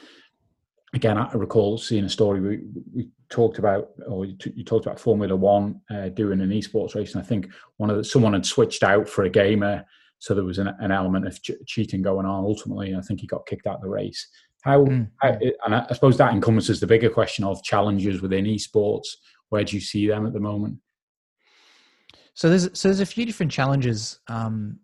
again, I recall seeing a story we, we talked about, or you, t- you talked about Formula One uh, doing an esports race, and I think one of the, someone had switched out for a gamer, so there was an, an element of ch- cheating going on. Ultimately, I think he got kicked out of the race. How, mm. how, and I suppose that encompasses the bigger question of challenges within esports. Where do you see them at the moment? So there's so there's a few different challenges um,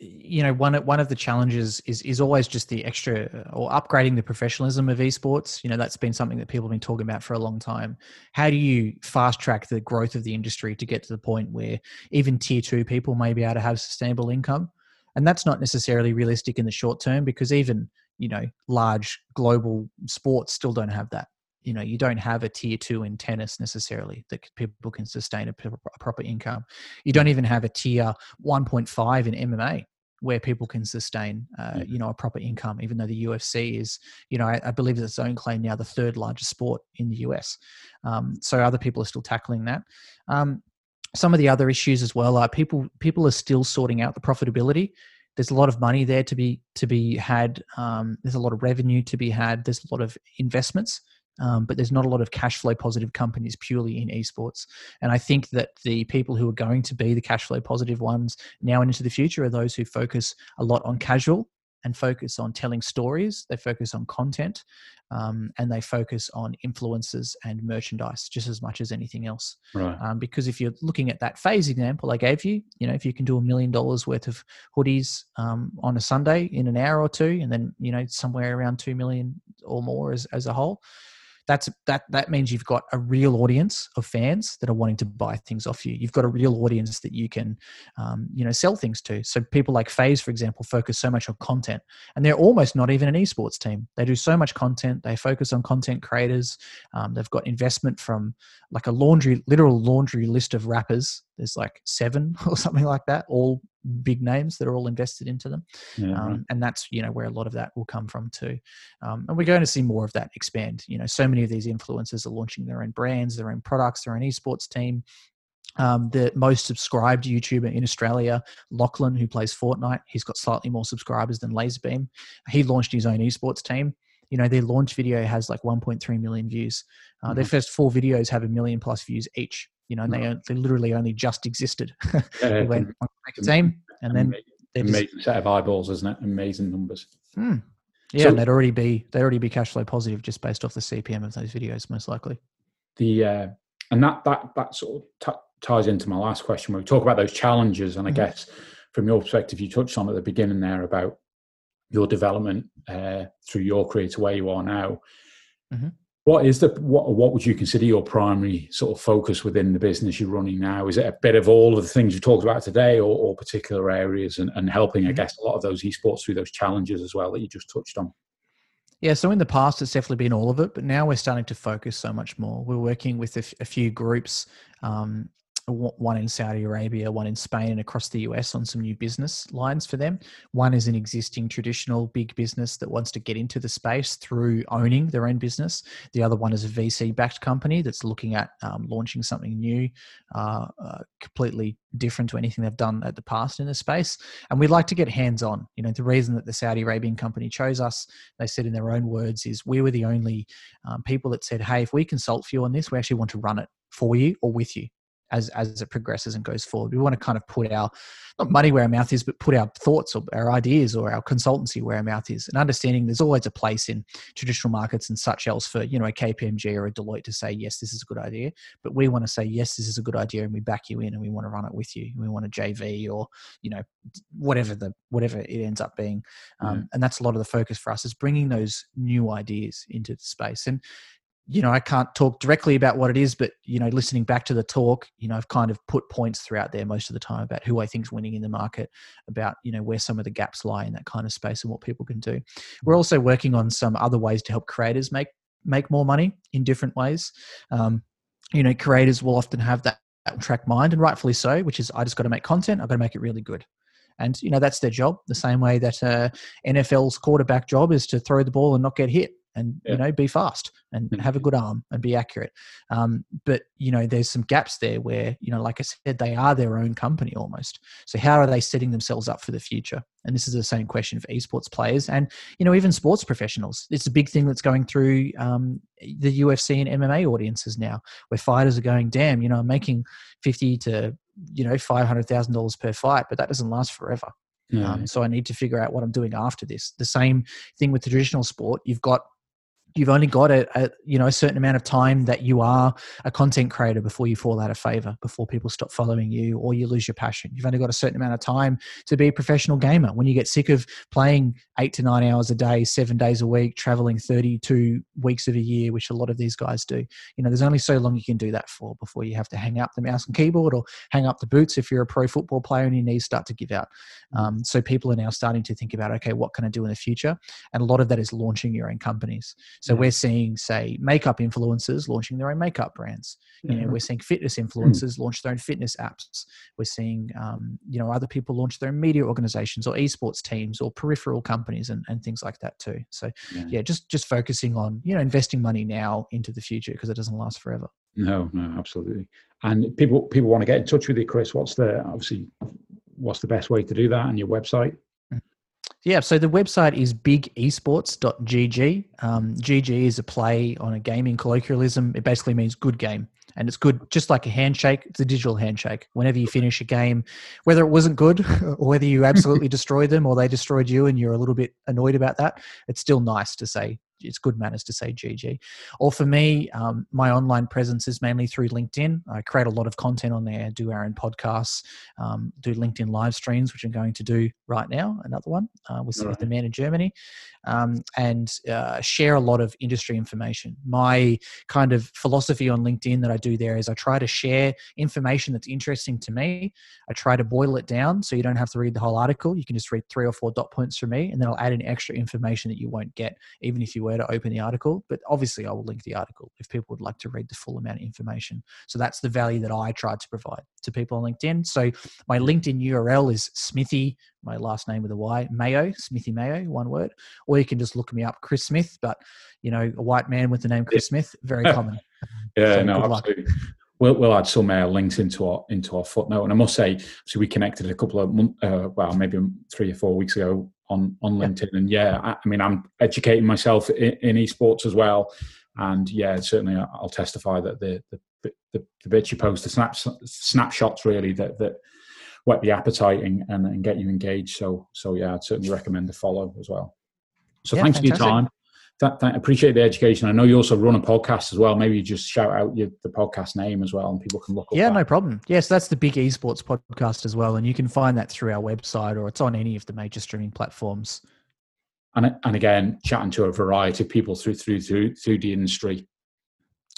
you know one one of the challenges is is always just the extra or upgrading the professionalism of esports. You know that's been something that people have been talking about for a long time. How do you fast track the growth of the industry to get to the point where even tier 2 people may be able to have sustainable income? And that's not necessarily realistic in the short term because even you know large global sports still don't have that. You know you don't have a tier two in tennis necessarily that people can sustain a proper income. You don't even have a tier 1.5 in mma where people can sustain, uh, mm. you know, a proper income, even though the UFC is, you know, I, I believe its own claim now the third largest sport in the US. Um, so other people are still tackling that. Um, some of the other issues as well are people people are still sorting out the profitability. There's a lot of money there to be to be had. Um, there's a lot of revenue to be had. There's a lot of investments um, but there's not a lot of cash flow positive companies purely in esports. And I think that the people who are going to be the cash flow positive ones now and into the future are those who focus a lot on casual and focus on telling stories. They focus on content, um, and they focus on influences and merchandise just as much as anything else. Right. Um, because if you're looking at that FaZe example I gave you, you know, if you can do a million dollars worth of hoodies um, on a Sunday in an hour or two, and then you know somewhere around two million or more as as a whole, that's that that means you've got a real audience of fans that are wanting to buy things off you. You've got a real audience that you can um, you know sell things to. So people like FaZe, for example focus so much on content and they're almost not even an esports team. They do so much content. They focus on content creators. Um, they've got investment from like a laundry literal laundry list of rappers. There's like seven or something like that all big names that are all invested into them yeah, um, right. and that's you know where a lot of that will come from too um, and we're going to see more of that expand you know so many of these influencers are launching their own brands their own products their own esports team um, the most subscribed YouTuber in Australia, Lachlan, who plays Fortnite, he's got slightly more subscribers than Lazarbeam. He launched his own esports team. You know, their launch video has like 1.3 million views. Uh, mm-hmm. Their first four videos have a million plus views each you know, and they, they literally only just existed. they went on make a team, and then amazing just, set of eyeballs, isn't it? Amazing numbers. Hmm. Yeah, so, and they'd already be they'd already be cash flow positive just based off the CPM of those videos, most likely. The uh, and that that that sort of t- ties into my last question where we talk about those challenges, and I mm-hmm. guess from your perspective, you touched on at the beginning there about your development uh, through your career to where you are now. Mm-hmm what is the what what would you consider your primary sort of focus within the business you're running now is it a bit of all of the things you talked about today or, or particular areas and, and helping i mm-hmm. guess a lot of those esports through those challenges as well that you just touched on yeah, so in the past, it's definitely been all of it, but now we're starting to focus so much more. We're working with a, f- a few groups um, one in Saudi Arabia, one in Spain, and across the US on some new business lines for them. One is an existing traditional big business that wants to get into the space through owning their own business. The other one is a VC backed company that's looking at um, launching something new, uh, uh, completely different to anything they've done at the past in the space. And we'd like to get hands on. You know, the reason that the Saudi Arabian company chose us, they said in their own words, is we were the only um, people that said, hey, if we consult for you on this, we actually want to run it for you or with you as as it progresses and goes forward. We want to kind of put our not money where our mouth is, but put our thoughts or our ideas or our consultancy where our mouth is, and understanding there's always a place in traditional markets and such else for you know a KPMG or a Deloitte to say yes, this is a good idea, but we want to say yes, this is a good idea, and we back you in, and we want to run it with you. We want a JV or you know whatever the whatever it ends up being, um, and that's a lot of the focus for us is bringing those new ideas into the space. And you know, I can't talk directly about what it is, but you know, listening back to the talk, you know, I've kind of put points throughout there most of the time about who I think is winning in the market, about you know where some of the gaps lie in that kind of space and what people can do. We're also working on some other ways to help creators make make more money in different ways. Um, you know, creators will often have that track mind, and rightfully so, which is I just got to make content. I've got to make it really good. And you know that's their job. The same way that uh, NFL's quarterback job is to throw the ball and not get hit and yeah. you know be fast and mm-hmm. have a good arm and be accurate um, but you know there's some gaps there where you know like i said they are their own company almost so how are they setting themselves up for the future and this is the same question for esports players and you know even sports professionals it's a big thing that's going through um, the ufc and mma audiences now where fighters are going damn you know i'm making 50 to you know $500000 per fight but that doesn't last forever yeah. Um, so I need to figure out what I'm doing after this. The same thing with the traditional sport. You've got you've only got a, a, you know a certain amount of time that you are a content creator before you fall out of favor before people stop following you or you lose your passion. You've only got a certain amount of time to be a professional gamer. When you get sick of playing eight to nine hours a day seven days a week traveling 32 weeks of a year which a lot of these guys do you know there's only so long you can do that for before you have to hang up the mouse and keyboard or hang up the boots if you're a pro football player and your knees start to give out. Um, so people are now starting to think about okay what can i do in the future? And a lot of that is launching your own companies so we're seeing, say, makeup influencers launching their own makeup brands. You know, we're seeing fitness hmm. influencers launch their own fitness apps. We're seeing, um, you know, other people launch their own media organizations or esports teams or peripheral companies and, and things like that too. So yeah. yeah, just just focusing on you know investing money now into the future because it doesn't last forever. No, no, absolutely. And people people want to get in touch with you, Chris. What's the obviously what's the best way to do that? And your website? Yeah, so the website is bigesports.gg. Um, GG is a play on a gaming colloquialism. It basically means good game. And it's good, just like a handshake. It's a digital handshake. Whenever you finish a game, whether it wasn't good or whether you absolutely destroyed them or they destroyed you and you're a little bit annoyed about that, it's still nice to say it's good manners to say GG. Or for me, um, my online presence is mainly through LinkedIn. I create a lot of content on there, do our own podcasts, um, do LinkedIn live streams, which I'm going to do right now, another one uh, with, right. with the man in Germany, um, and uh, share a lot of industry information. My kind of philosophy on LinkedIn that I do there is I try to share information that's interesting to me. I try to boil it down so you don't have to read the whole article. You can just read three or four dot points from me, and then I'll add in extra information that you won't get, even if you were to open the article. But obviously, I will link the article if people would like to read the full amount of information. So that's the value that I try to provide to people on LinkedIn. So my LinkedIn URL is Smithy, my last name with a Y, Mayo, Smithy Mayo, one word. Or you can just look me up, Chris Smith. But you know, a white man with the name Chris Smith, very common. yeah, so no, absolutely. We'll, we'll add some uh, links into our into our footnote, and I must say, so we connected a couple of months, uh, well, maybe three or four weeks ago on on LinkedIn. Yeah. And yeah, I, I, mean, I'm educating myself in, in, esports as well. And yeah, certainly I'll testify that the the, the, the bits you post, the snaps, snapshots, really that that whet the appetite and, and, and, get you engaged. So so yeah, I'd certainly recommend to follow as well. So yeah, thanks fantastic. for your time that, that, appreciate the education. I know you also run a podcast as well. Maybe you just shout out your, the podcast name as well, and people can look. yeah, that. no problem. Yes, that's the Big Esports podcast as well, and you can find that through our website or it's on any of the major streaming platforms. And and again, chatting to a variety of people through through through through the industry.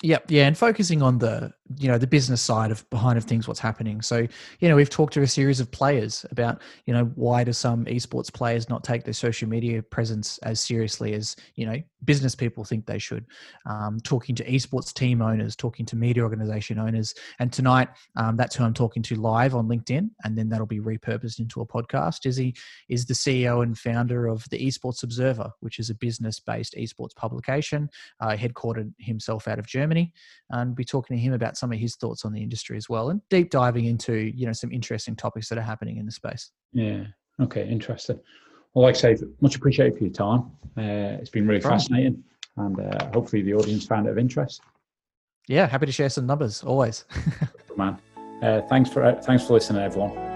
Yep, yeah, and focusing on the you know the business side of behind of things what's happening. So you know we've talked to a series of players about you know why do some esports players not take their social media presence as seriously as you know business people think they should? Um, talking to esports team owners talking to media organization owners. And tonight um, that's who i'm talking to live on linkedin and then that'll be repurposed into a podcast is he is the ceo and founder of the esports observer which is a business based esports publication uh, headquartered himself out of germany. And be talking to him about some of his thoughts on the industry as well, and deep diving into you know some interesting topics that are happening in the space. Yeah. Okay. Interesting. Well, like I say, much appreciated for your time. Uh, it's been really right. fascinating, and uh, hopefully the audience found it of interest. Yeah, happy to share some numbers always. man. Uh, thanks for uh, thanks for listening, everyone.